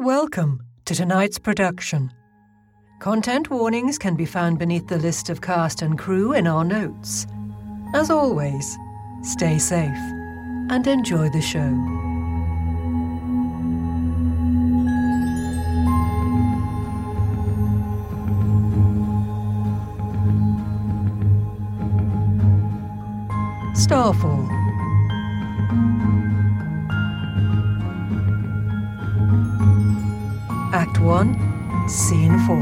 Welcome to tonight's production. Content warnings can be found beneath the list of cast and crew in our notes. As always, stay safe and enjoy the show. Starfall. Act 1, Scene 4.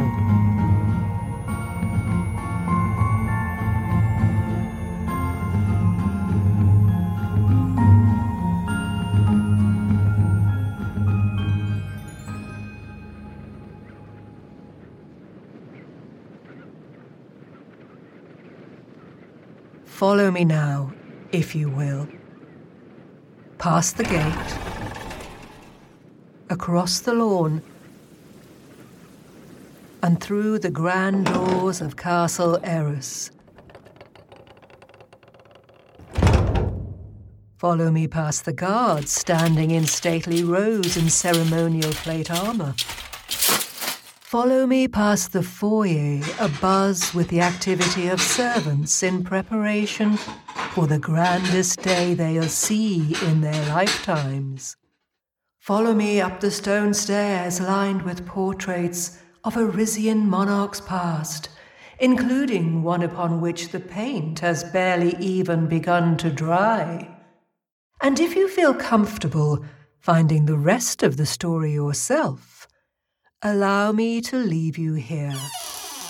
Follow me now, if you will. Past the gate, across the lawn, and through the grand doors of Castle Eris. Follow me past the guards standing in stately rows in ceremonial plate armor. Follow me past the foyer, abuzz with the activity of servants in preparation for the grandest day they'll see in their lifetimes. Follow me up the stone stairs lined with portraits of Arisian monarchs past, including one upon which the paint has barely even begun to dry. And if you feel comfortable finding the rest of the story yourself, allow me to leave you here,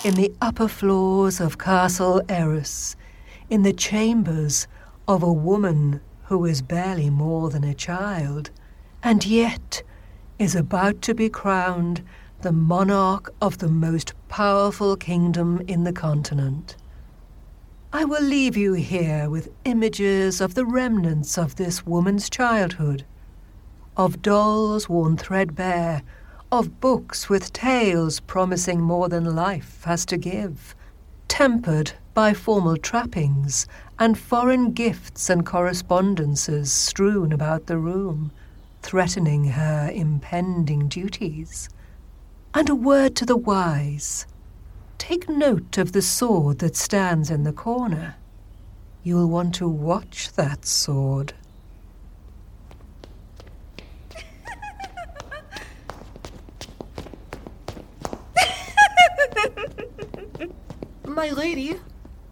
in the upper floors of Castle Eris, in the chambers of a woman who is barely more than a child, and yet is about to be crowned the monarch of the most powerful kingdom in the continent. I will leave you here with images of the remnants of this woman's childhood, of dolls worn threadbare, of books with tales promising more than life has to give, tempered by formal trappings and foreign gifts and correspondences strewn about the room, threatening her impending duties. And a word to the wise take note of the sword that stands in the corner. You'll want to watch that sword. My lady,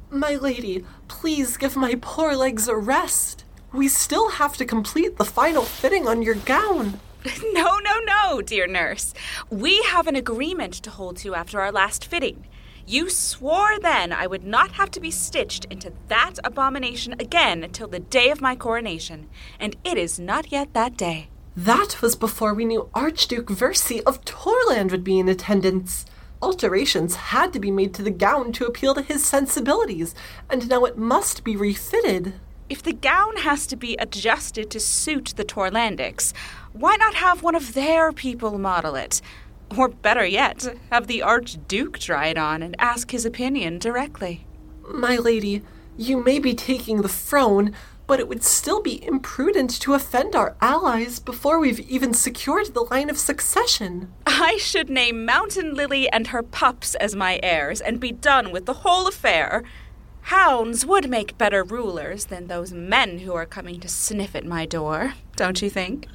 my lady, please give my poor legs a rest. We still have to complete the final fitting on your gown. No, no, no, dear nurse. We have an agreement to hold to after our last fitting. You swore then I would not have to be stitched into that abomination again until the day of my coronation, and it is not yet that day. That was before we knew Archduke Versi of Torland would be in attendance. Alterations had to be made to the gown to appeal to his sensibilities, and now it must be refitted. If the gown has to be adjusted to suit the Torlandics, why not have one of their people model it? Or better yet, have the Archduke try it on and ask his opinion directly. My lady, you may be taking the throne, but it would still be imprudent to offend our allies before we've even secured the line of succession. I should name Mountain Lily and her pups as my heirs and be done with the whole affair. Hounds would make better rulers than those men who are coming to sniff at my door, don't you think?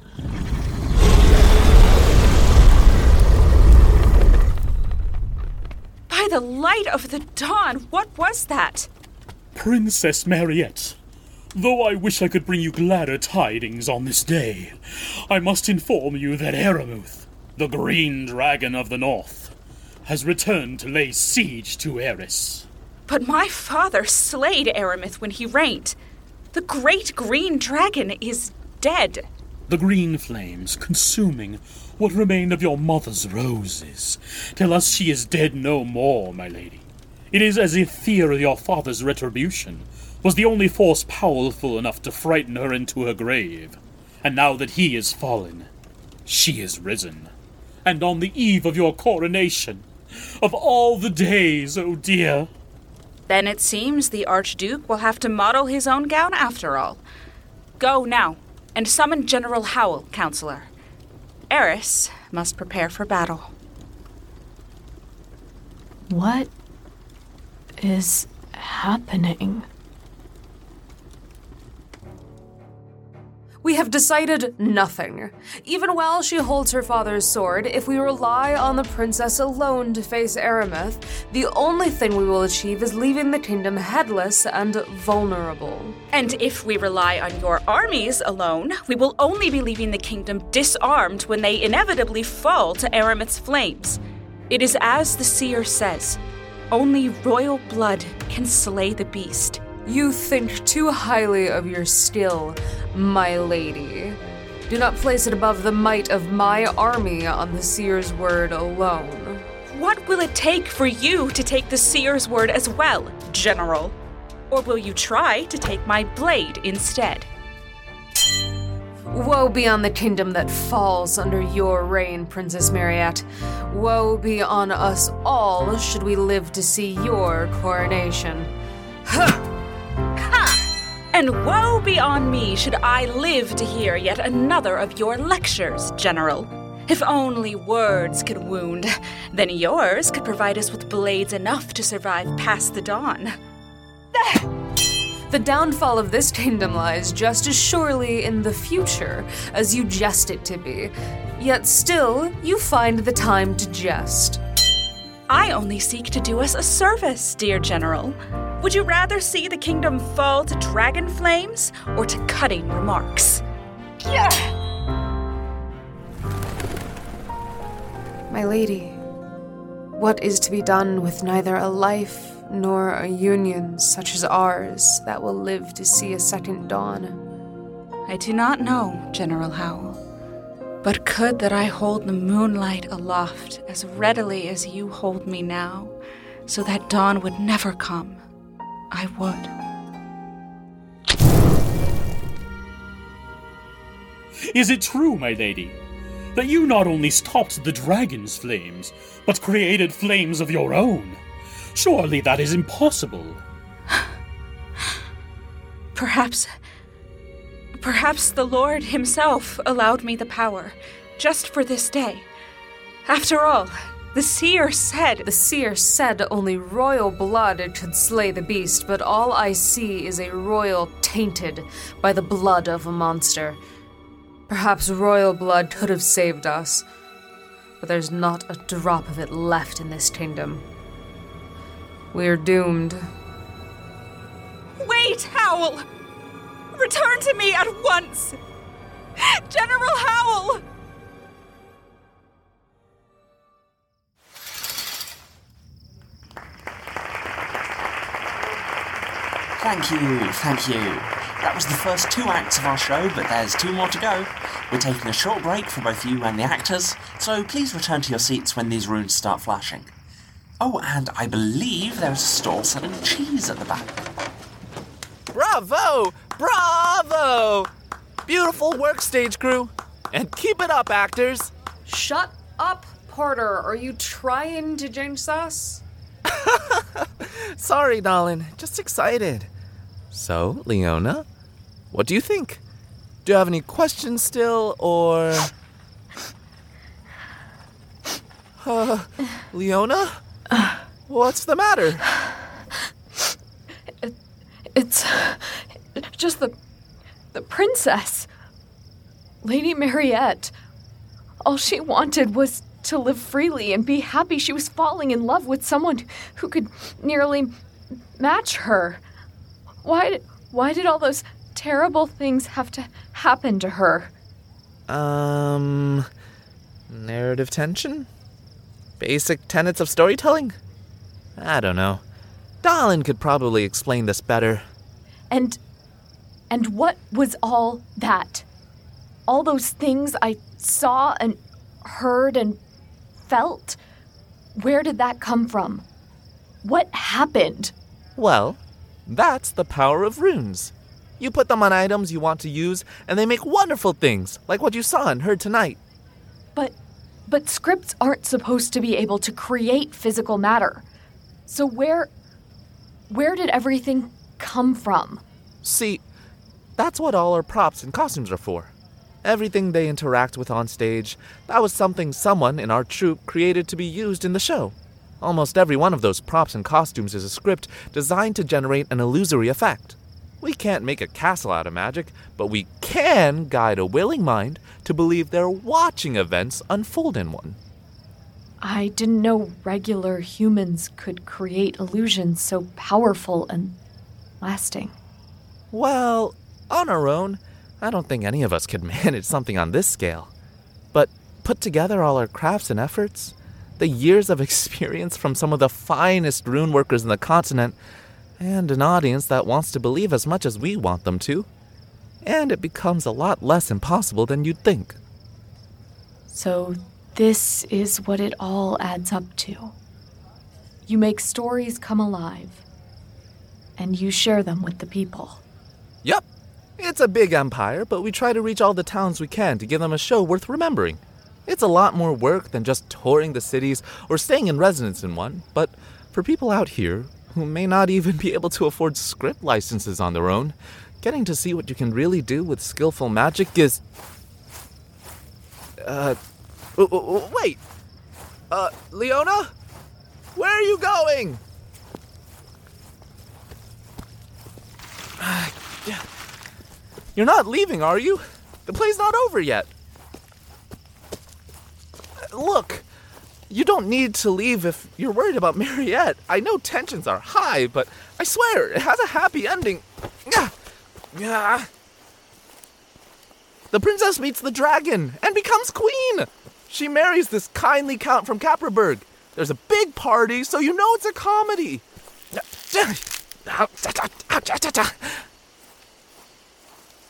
By the light of the dawn, what was that? Princess Mariette, though I wish I could bring you gladder tidings on this day, I must inform you that Aramuth, the green dragon of the north, has returned to lay siege to Eris. But my father slayed Aramith when he reigned. The great green dragon is dead. The green flames, consuming what remained of your mother's roses, tell us she is dead no more, my lady. It is as if fear of your father's retribution was the only force powerful enough to frighten her into her grave. And now that he is fallen, she is risen. And on the eve of your coronation, of all the days, oh dear, Then it seems the Archduke will have to model his own gown after all. Go now, and summon General Howell, Counselor. Eris must prepare for battle. What is happening? We have decided nothing. Even while she holds her father's sword, if we rely on the princess alone to face Aramith, the only thing we will achieve is leaving the kingdom headless and vulnerable. And if we rely on your armies alone, we will only be leaving the kingdom disarmed when they inevitably fall to Aramith's flames. It is as the seer says only royal blood can slay the beast. You think too highly of your skill, my lady. Do not place it above the might of my army on the seer's word alone. What will it take for you to take the seer's word as well, General? Or will you try to take my blade instead? Woe be on the kingdom that falls under your reign, Princess Mariette. Woe be on us all should we live to see your coronation. Ha! And woe be on me should I live to hear yet another of your lectures, General. If only words could wound, then yours could provide us with blades enough to survive past the dawn. The downfall of this kingdom lies just as surely in the future as you jest it to be. Yet still, you find the time to jest. I only seek to do us a service, dear General. Would you rather see the kingdom fall to dragon flames or to cutting remarks? Yeah. My lady, what is to be done with neither a life nor a union such as ours that will live to see a second dawn? I do not know, General Howell. But could that I hold the moonlight aloft as readily as you hold me now, so that dawn would never come, I would. Is it true, my lady, that you not only stopped the dragon's flames, but created flames of your own? Surely that is impossible. Perhaps. Perhaps the Lord Himself allowed me the power, just for this day. After all, the seer said. The seer said only royal blood could slay the beast, but all I see is a royal tainted by the blood of a monster. Perhaps royal blood could have saved us, but there's not a drop of it left in this kingdom. We're doomed. Wait, Howell! Return to me at once! General Howell! Thank you, thank you. That was the first two acts of our show, but there's two more to go. We're taking a short break for both you and the actors, so please return to your seats when these runes start flashing. Oh, and I believe there's a stall selling cheese at the back. Bravo! Bravo! Beautiful work, stage crew. And keep it up, actors. Shut up, Porter. Are you trying to change sauce? Sorry, darling. Just excited. So, Leona, what do you think? Do you have any questions still, or. Uh, Leona? What's the matter? It's just the the princess, Lady Mariette. All she wanted was to live freely and be happy. She was falling in love with someone who could nearly match her. Why why did all those terrible things have to happen to her? Um narrative tension? Basic tenets of storytelling? I don't know. Dalyn could probably explain this better. And and what was all that? All those things I saw and heard and felt? Where did that come from? What happened? Well, that's the power of runes. You put them on items you want to use, and they make wonderful things, like what you saw and heard tonight. But but scripts aren't supposed to be able to create physical matter. So where where did everything come from? See, that's what all our props and costumes are for. Everything they interact with on stage, that was something someone in our troupe created to be used in the show. Almost every one of those props and costumes is a script designed to generate an illusory effect. We can't make a castle out of magic, but we can guide a willing mind to believe they're watching events unfold in one. I didn't know regular humans could create illusions so powerful and lasting. Well, on our own, I don't think any of us could manage something on this scale. But put together all our crafts and efforts, the years of experience from some of the finest rune workers in the continent, and an audience that wants to believe as much as we want them to, and it becomes a lot less impossible than you'd think. So, this is what it all adds up to. You make stories come alive, and you share them with the people. Yup, it's a big empire, but we try to reach all the towns we can to give them a show worth remembering. It's a lot more work than just touring the cities or staying in residence in one, but for people out here who may not even be able to afford script licenses on their own, getting to see what you can really do with skillful magic is. Uh. Wait! Uh, Leona? Where are you going? You're not leaving, are you? The play's not over yet. Look, you don't need to leave if you're worried about Mariette. I know tensions are high, but I swear it has a happy ending. Yeah. The princess meets the dragon and becomes queen. She marries this kindly count from Capraberg. There's a big party, so you know it's a comedy.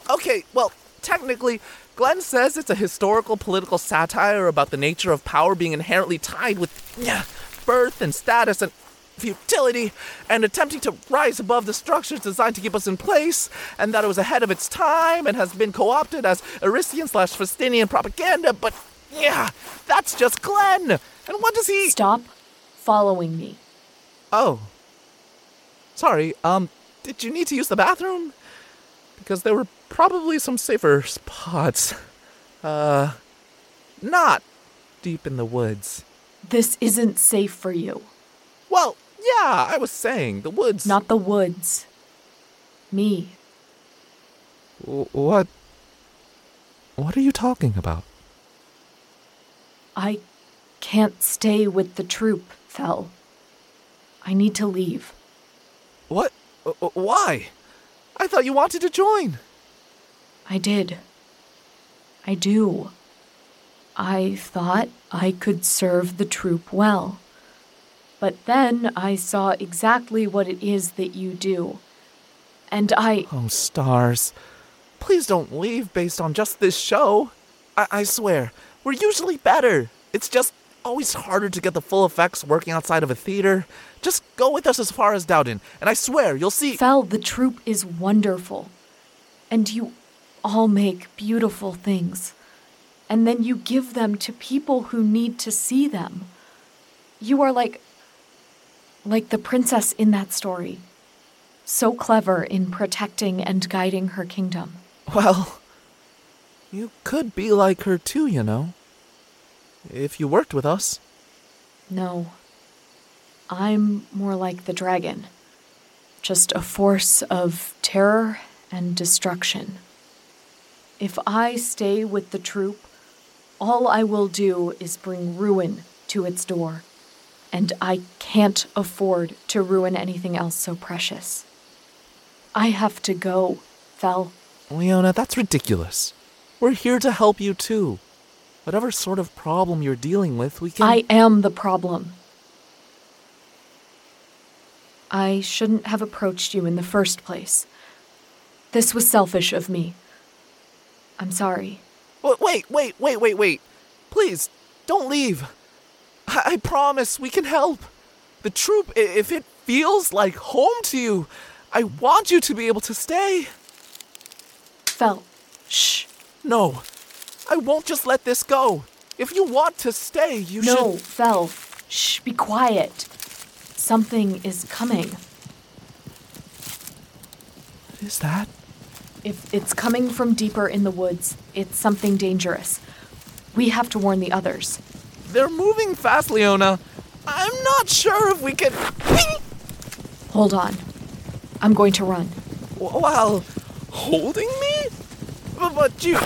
Okay, well, technically, Glenn says it's a historical political satire about the nature of power being inherently tied with yeah, birth and status and futility and attempting to rise above the structures designed to keep us in place, and that it was ahead of its time and has been co opted as Aristeian slash Falstenian propaganda, but yeah, that's just Glenn. And what does he. Stop following me. Oh. Sorry, um, did you need to use the bathroom? Because there were probably some safer spots. Uh, not deep in the woods. This isn't safe for you. Well, yeah, I was saying, the woods. Not the woods. Me. W- What. What are you talking about? I can't stay with the troupe, Fel. I need to leave. What? Why? I thought you wanted to join. I did. I do. I thought I could serve the troupe well. But then I saw exactly what it is that you do. And I. Oh, stars. Please don't leave based on just this show. I, I swear, we're usually better. It's just always harder to get the full effects working outside of a theater. Just go with us as far as Dowden, and I swear you'll see. Fel, the troupe is wonderful. And you all make beautiful things. And then you give them to people who need to see them. You are like. like the princess in that story. So clever in protecting and guiding her kingdom. Well, you could be like her too, you know. If you worked with us. No. I'm more like the dragon. Just a force of terror and destruction. If I stay with the troupe, all I will do is bring ruin to its door. And I can't afford to ruin anything else so precious. I have to go, Fel. Leona, that's ridiculous. We're here to help you too. Whatever sort of problem you're dealing with, we can. I am the problem. I shouldn't have approached you in the first place. This was selfish of me. I'm sorry. Wa- Wait, wait, wait, wait, wait. Please, don't leave. I, I promise we can help. The troupe, if it feels like home to you, I want you to be able to stay. Fel, shh. No, I won't just let this go. If you want to stay, you No, should. No, Fel, shh, be quiet. Something is coming. What is that? If it's coming from deeper in the woods, it's something dangerous. We have to warn the others. They're moving fast, Leona. I'm not sure if we can. Hold on. I'm going to run. While holding me? But- you.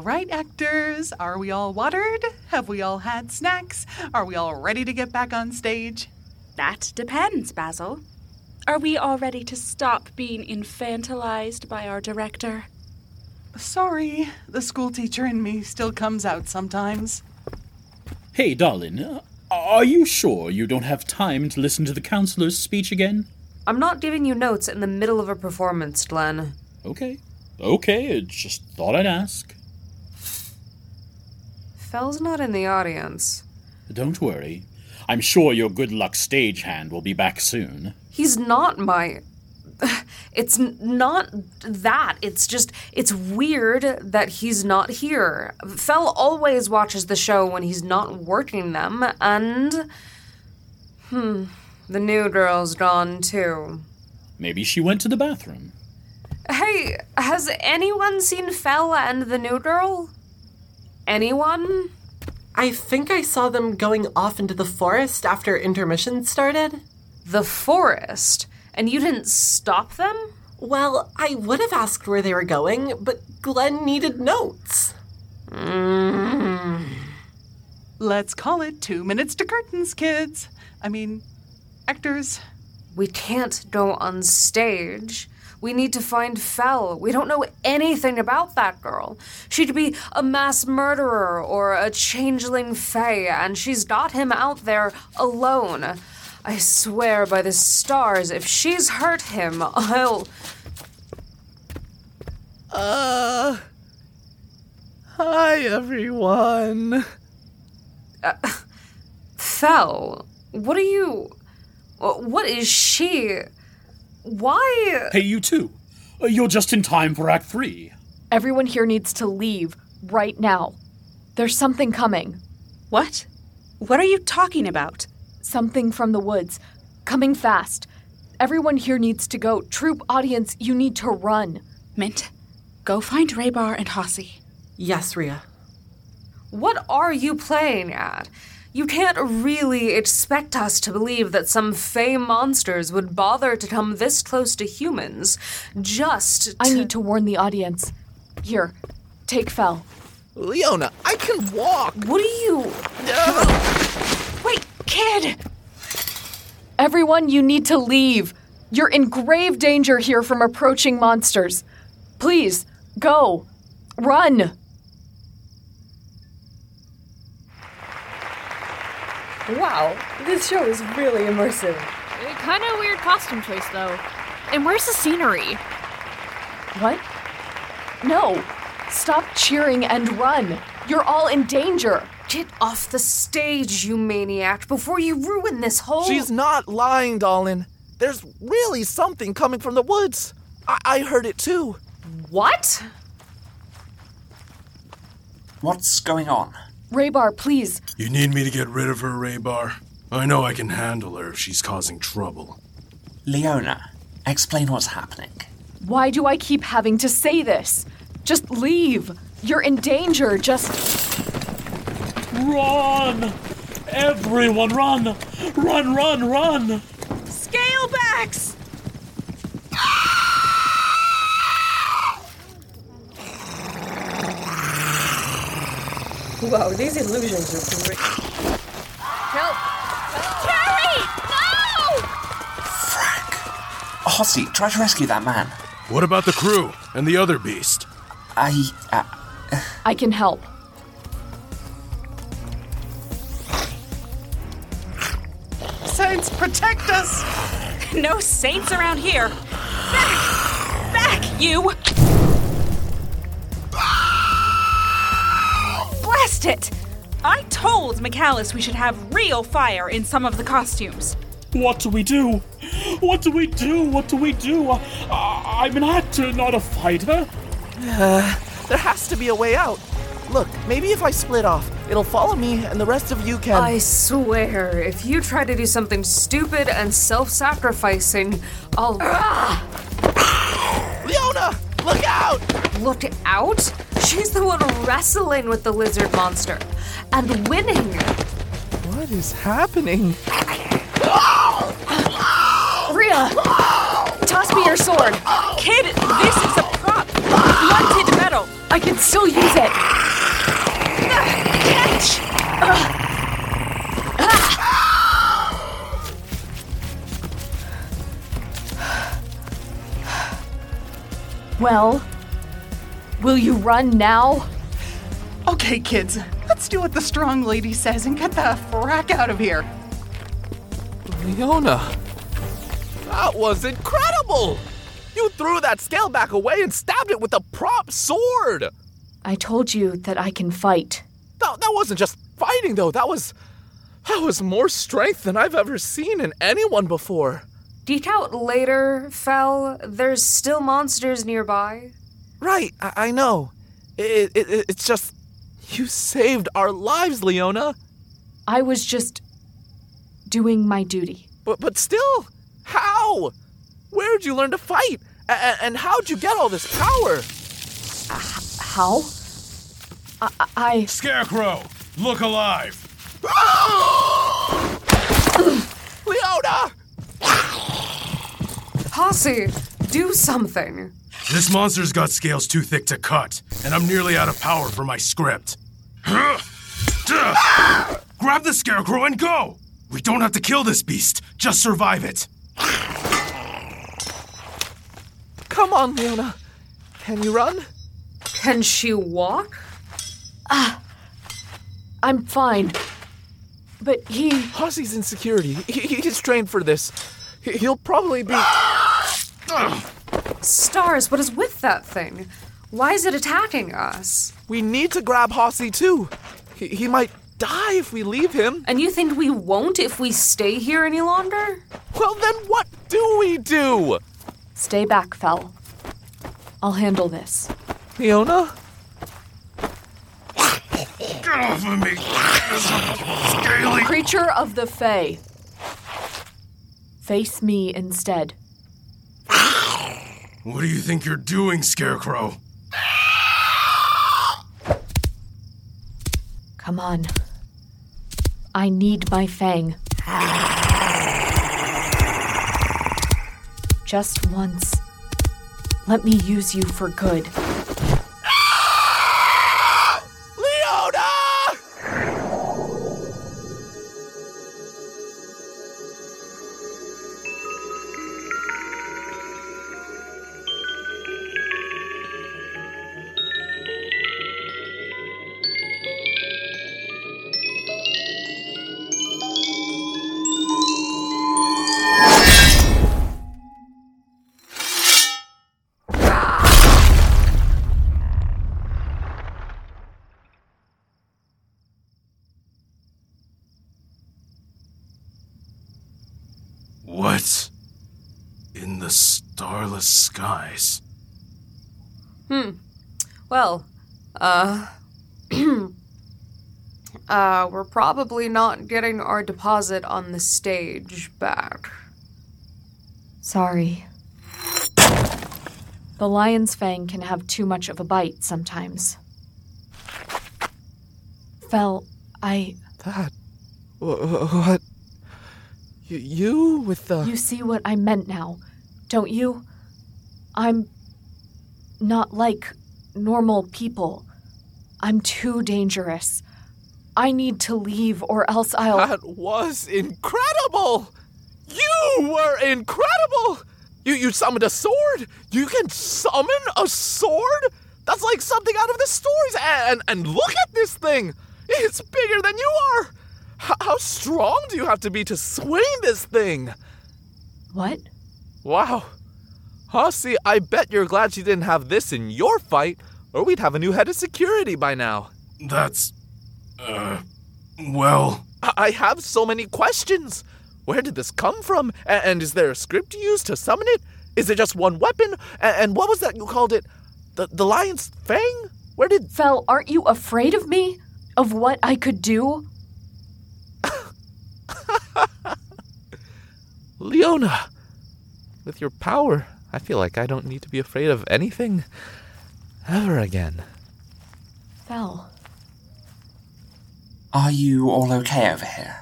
All right, actors, are we all watered? Have we all had snacks? Are we all ready to get back on stage? That depends, Basil. Are we all ready to stop being infantilized by our director? Sorry, the schoolteacher in me still comes out sometimes. Hey, darling, uh, are you sure you don't have time to listen to the counselor's speech again? I'm not giving you notes in the middle of a performance, Glenn. Okay. Okay, it's just thought I'd ask. Fel's not in the audience. Don't worry. I'm sure your good luck stagehand will be back soon. He's not my. It's not that. It's just. It's weird that he's not here. Fel always watches the show when he's not working them, and. Hmm. The new girl's gone too. Maybe she went to the bathroom. Hey, has anyone seen Fel and the new girl? Anyone? I think I saw them going off into the forest after intermission started. The forest? And you didn't stop them? Well, I would have asked where they were going, but Glenn needed notes. Mm-hmm. Let's call it two minutes to curtains, kids. I mean, actors. We can't go on stage. We need to find Fel. We don't know anything about that girl. She'd be a mass murderer or a changeling fae, and she's got him out there alone. I swear by the stars, if she's hurt him, I'll. Uh. Hi, everyone. Fel, what are you. What is she. Why. Hey, you too. Uh, You're just in time for Act Three. Everyone here needs to leave right now. There's something coming. What? What are you talking about? Something from the woods. Coming fast. Everyone here needs to go. Troupe audience, you need to run. Mint, go find Raybar and Hosse. Yes, Rhea. What are you playing at? You can't really expect us to believe that some fae monsters would bother to come this close to humans just to. I need to warn the audience. Here, take Fel. Leona, I can walk. What are you. Uh. Wait, kid! Everyone, you need to leave. You're in grave danger here from approaching monsters. Please, go. Run. Wow, this show is really immersive. Eh, kind of weird costume choice, though. And where's the scenery? What? No. Stop cheering and run. You're all in danger. Get off the stage, you maniac, before you ruin this whole. She's not lying, darling. There's really something coming from the woods. I, I heard it too. What? What's going on? Raybar, please. You need me to get rid of her, Raybar? I know I can handle her if she's causing trouble. Leona, explain what's happening. Why do I keep having to say this? Just leave. You're in danger. Just. Run! Everyone, run! Run, run, run! Scalebacks! Wow, these illusions are great. Help! Terry! No! Frank! Hosse, try to rescue that man. What about the crew and the other beast? I. Uh, I can help. Saints, protect us! No saints around here. Back! Back, you! Blast it! I told McAllis we should have real fire in some of the costumes. What do we do? What do we do? What do we do? Uh, I'm an actor, not a fighter. There has to be a way out. Look, maybe if I split off, it'll follow me and the rest of you can. I swear, if you try to do something stupid and self sacrificing, I'll. Leona! Look out! Look out? She's the one wrestling with the lizard monster and winning. What is happening? Rhea! Toss me your sword. Kid, this is a prop. Blunted metal. I can still use it. Catch! Well, will you run now? Okay, kids, let's do what the strong lady says and get the frack out of here. Leona, that was incredible! You threw that scaleback away and stabbed it with a prop sword! I told you that I can fight. That, that wasn't just fighting, though. That was. That was more strength than I've ever seen in anyone before. Deke out later, Fel. There's still monsters nearby. Right, I, I know. It, it, it, it's just. You saved our lives, Leona. I was just doing my duty. But, but still, how? Where'd you learn to fight? A- and how'd you get all this power? Uh, how? I. I Scarecrow, look alive! Leona! Hosse, do something. This monster's got scales too thick to cut, and I'm nearly out of power for my script. Grab the scarecrow and go! We don't have to kill this beast, just survive it. Come on, Leona. Can you run? Can she walk? Ah, I'm fine. But he. Hosse's in security. He, he's trained for this. He- He'll probably be. Ah! Stars, what is with that thing? Why is it attacking us? We need to grab Hosse too. He, he might die if we leave him. And you think we won't if we stay here any longer? Well, then what do we do? Stay back, Fel. I'll handle this. Leona? Get off of me! Scaly! Creature of the Fae. Face me instead. What do you think you're doing, Scarecrow? Come on. I need my fang. Just once. Let me use you for good. Starless skies? Hmm. Well, uh. uh, we're probably not getting our deposit on the stage back. Sorry. The lion's fang can have too much of a bite sometimes. Fel, I. That. What? You, you with the. You see what I meant now, don't you? I'm not like normal people. I'm too dangerous. I need to leave or else I'll. That was incredible! You were incredible! You you summoned a sword? You can summon a sword? That's like something out of the stories. And and look at this thing. It's bigger than you are. H- how strong do you have to be to swing this thing? What? Wow. Hosse, I bet you're glad she didn't have this in your fight, or we'd have a new head of security by now. That's. Uh. Well. I I have so many questions. Where did this come from? A- And is there a script you use to summon it? Is it just one weapon? A- And what was that you called it? The, the lion's fang? Where did. Fel, aren't you afraid of me? Of what I could do? Leona! With your power, I feel like I don't need to be afraid of anything ever again. Fel. Are you all okay over here?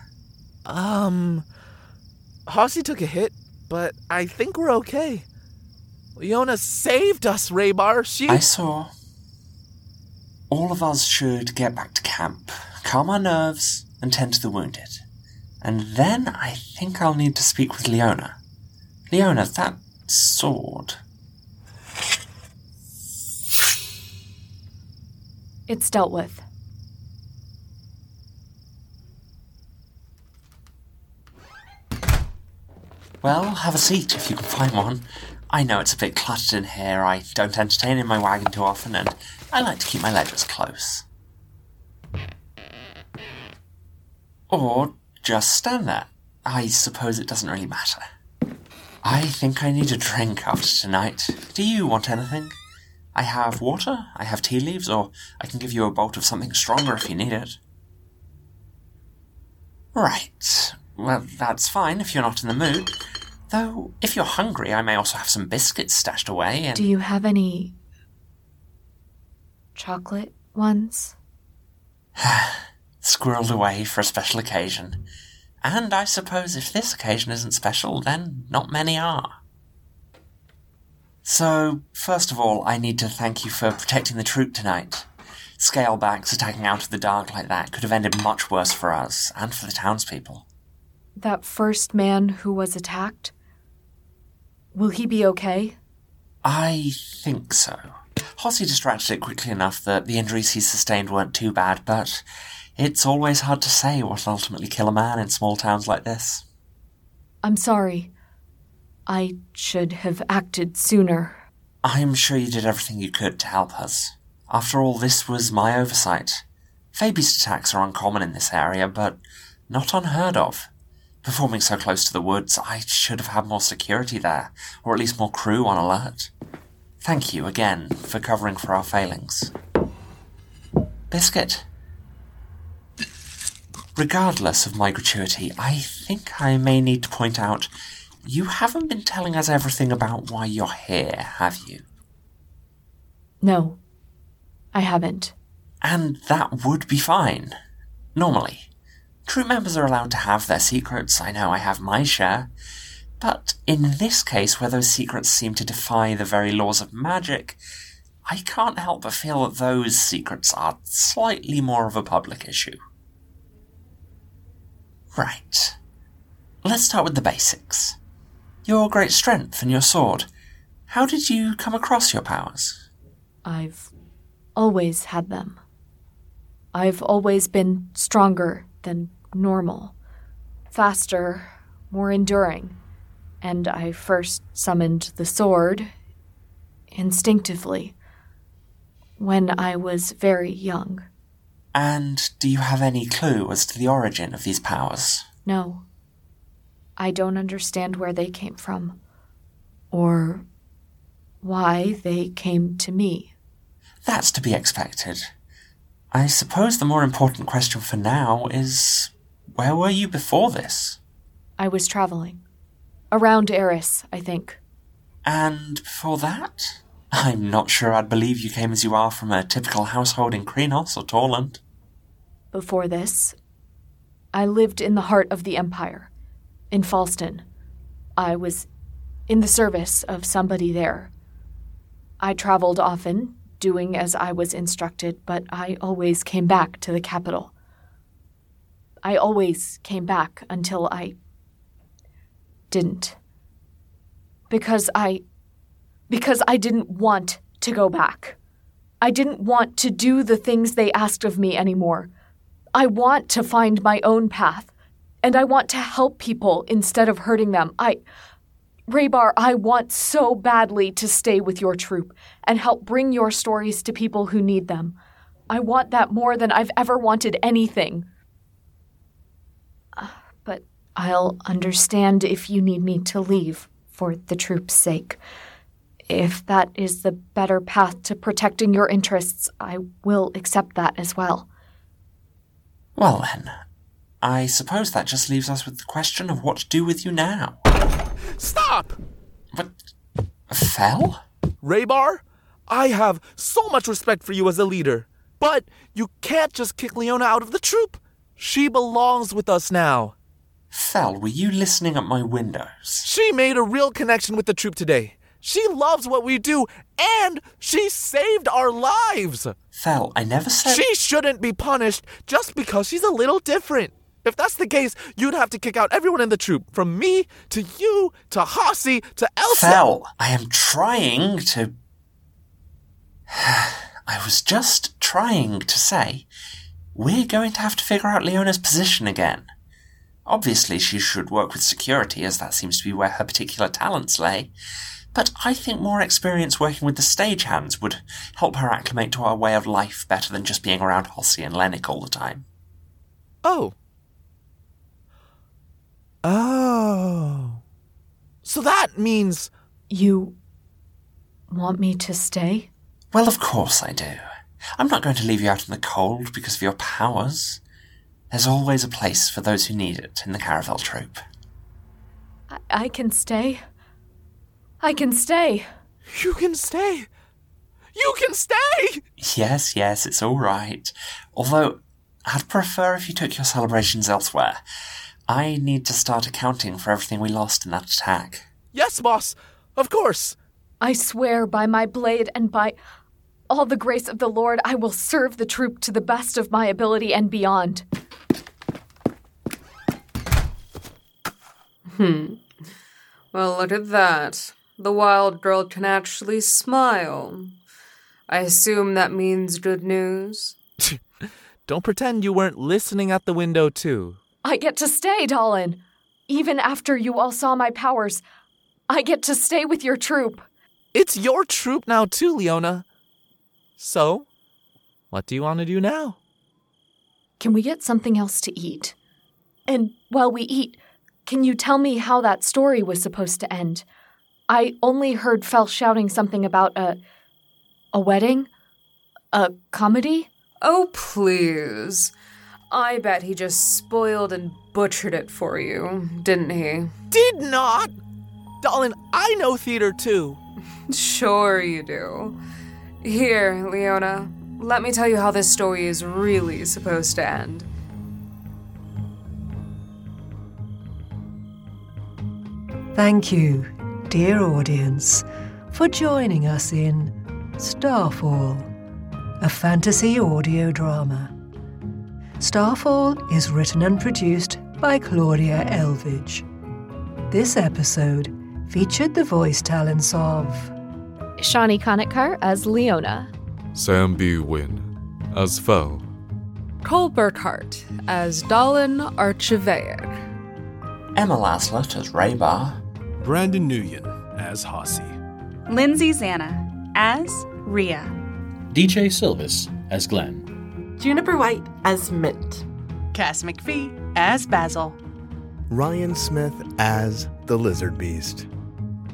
Um. Hosse took a hit, but I think we're okay. Leona saved us, Raybar. She. I saw. All of us should get back to camp, calm our nerves, and tend to the wounded. And then I think I'll need to speak with Leona. Leona, that sword. It's dealt with. Well, have a seat if you can find one. I know it's a bit cluttered in here. I don't entertain in my wagon too often, and I like to keep my ledgers close. Or just stand there. I suppose it doesn't really matter. I think I need a drink after tonight. Do you want anything? I have water, I have tea leaves, or I can give you a bolt of something stronger if you need it. Right. Well, that's fine if you're not in the mood. Though, if you're hungry, I may also have some biscuits stashed away and. Do you have any. chocolate ones? Squirreled away for a special occasion. And I suppose if this occasion isn't special, then not many are. So, first of all, I need to thank you for protecting the troupe tonight. Scalebacks attacking out of the dark like that could have ended much worse for us and for the townspeople. That first man who was attacked? Will he be okay? I think so. Hosse distracted it quickly enough that the injuries he sustained weren't too bad, but it's always hard to say what'll ultimately kill a man in small towns like this. I'm sorry. I should have acted sooner. I'm sure you did everything you could to help us. After all, this was my oversight. Fabi's attacks are uncommon in this area, but not unheard of. Performing so close to the woods, I should have had more security there, or at least more crew on alert. Thank you again for covering for our failings. Biscuit. Regardless of my gratuity, I think I may need to point out you haven't been telling us everything about why you're here, have you? No, I haven't. And that would be fine. Normally. Troupe members are allowed to have their secrets, I know I have my share. But in this case, where those secrets seem to defy the very laws of magic, I can't help but feel that those secrets are slightly more of a public issue. Right. Let's start with the basics. Your great strength and your sword. How did you come across your powers? I've always had them. I've always been stronger than normal, faster, more enduring, and I first summoned the sword instinctively when I was very young. And do you have any clue as to the origin of these powers? No. I don't understand where they came from, or why they came to me. That's to be expected. I suppose the more important question for now is where were you before this? I was traveling. Around Eris, I think. And before that? I'm not sure I'd believe you came as you are from a typical household in Krenos or Torland. Before this, I lived in the heart of the Empire, in Falston. I was in the service of somebody there. I traveled often, doing as I was instructed, but I always came back to the capital. I always came back until I didn't. Because I. because I didn't want to go back. I didn't want to do the things they asked of me anymore. I want to find my own path, and I want to help people instead of hurting them. I. Raybar, I want so badly to stay with your troupe and help bring your stories to people who need them. I want that more than I've ever wanted anything. Ah, but I'll understand if you need me to leave for the troupe's sake. If that is the better path to protecting your interests, I will accept that as well. Well then, I suppose that just leaves us with the question of what to do with you now. Stop! But. Fel? Raybar, I have so much respect for you as a leader, but you can't just kick Leona out of the troupe. She belongs with us now. Fel, were you listening at my windows? She made a real connection with the troupe today. She loves what we do, and she saved our lives. Fel, I never said. She shouldn't be punished just because she's a little different. If that's the case, you'd have to kick out everyone in the troupe, from me to you to Hosse to Elsa. Fel, I am trying to. I was just trying to say, we're going to have to figure out Leona's position again. Obviously, she should work with security, as that seems to be where her particular talents lay. But I think more experience working with the stagehands would help her acclimate to our way of life better than just being around Hosse and Lennox all the time. Oh. Oh. So that means. You want me to stay? Well, of course I do. I'm not going to leave you out in the cold because of your powers. There's always a place for those who need it in the Carouvel troupe. I, I can stay. I can stay. You can stay. You can stay! Yes, yes, it's all right. Although, I'd prefer if you took your celebrations elsewhere. I need to start accounting for everything we lost in that attack. Yes, boss. Of course. I swear by my blade and by all the grace of the Lord, I will serve the troupe to the best of my ability and beyond. Hmm. Well, look at that. The wild girl can actually smile. I assume that means good news. Don't pretend you weren't listening at the window, too. I get to stay, Dalyn. Even after you all saw my powers, I get to stay with your troupe. It's your troupe now, too, Leona. So, what do you want to do now? Can we get something else to eat? And while we eat, can you tell me how that story was supposed to end? I only heard Fel shouting something about a. a wedding? A comedy? Oh, please. I bet he just spoiled and butchered it for you, didn't he? Did not! Darling, I know theater too. Sure, you do. Here, Leona, let me tell you how this story is really supposed to end. Thank you, dear audience, for joining us in Starfall, a fantasy audio drama. Starfall is written and produced by Claudia Elvidge. This episode featured the voice talents of Ishani Kanetkar as Leona, Sam B. Nguyen as Fel, Cole Burkhardt as Dalyn Archivair, Emma Laslett as Raybar, Brandon Nguyen as Hosse, Lindsay Zana as Rhea, DJ Sylvis as Glenn, Juniper White as Mint, Cass McPhee as Basil, Ryan Smith as the Lizard Beast,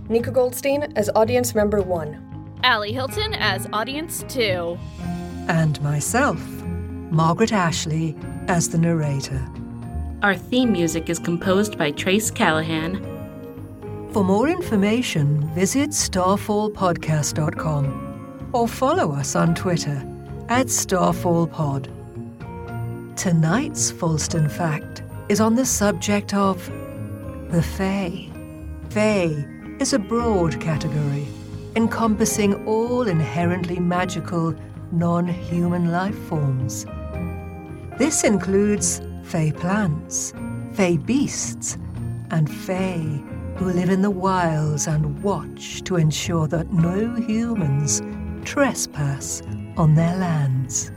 Nikko Goldstein as Audience Member 1, Ali Hylton as Audience 2, and myself, Margaret Ashley, as the narrator. Our theme music is composed by Trace Callahan. For more information, visit starfallpodcast.com or follow us on Twitter at StarfallPod. Tonight's Falston Fact is on the subject of the Fae. Fae is a broad category encompassing all inherently magical, non human life forms. This includes Fae plants, Fae beasts, and Fae who live in the wilds and watch to ensure that no humans trespass on their lands.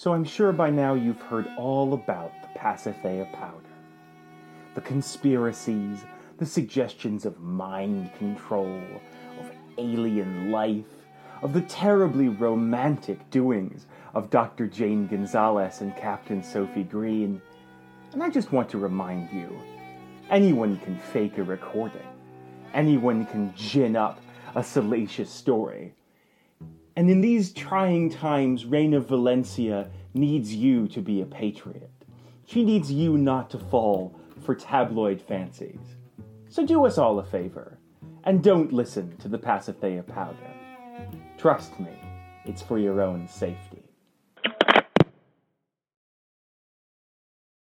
So I'm sure by now you've heard all about the Pasithea powder. The conspiracies, the suggestions of mind control, of alien life, of the terribly romantic doings of Dr. Jane Gonzalez and Captain Sophie Green. And I just want to remind you anyone can fake a recording, anyone can gin up a salacious story. And in these trying times, Reina Valencia needs you to be a patriot. She needs you not to fall for tabloid fancies. So do us all a favor, and don't listen to the Pasithea powder. Trust me, it's for your own safety.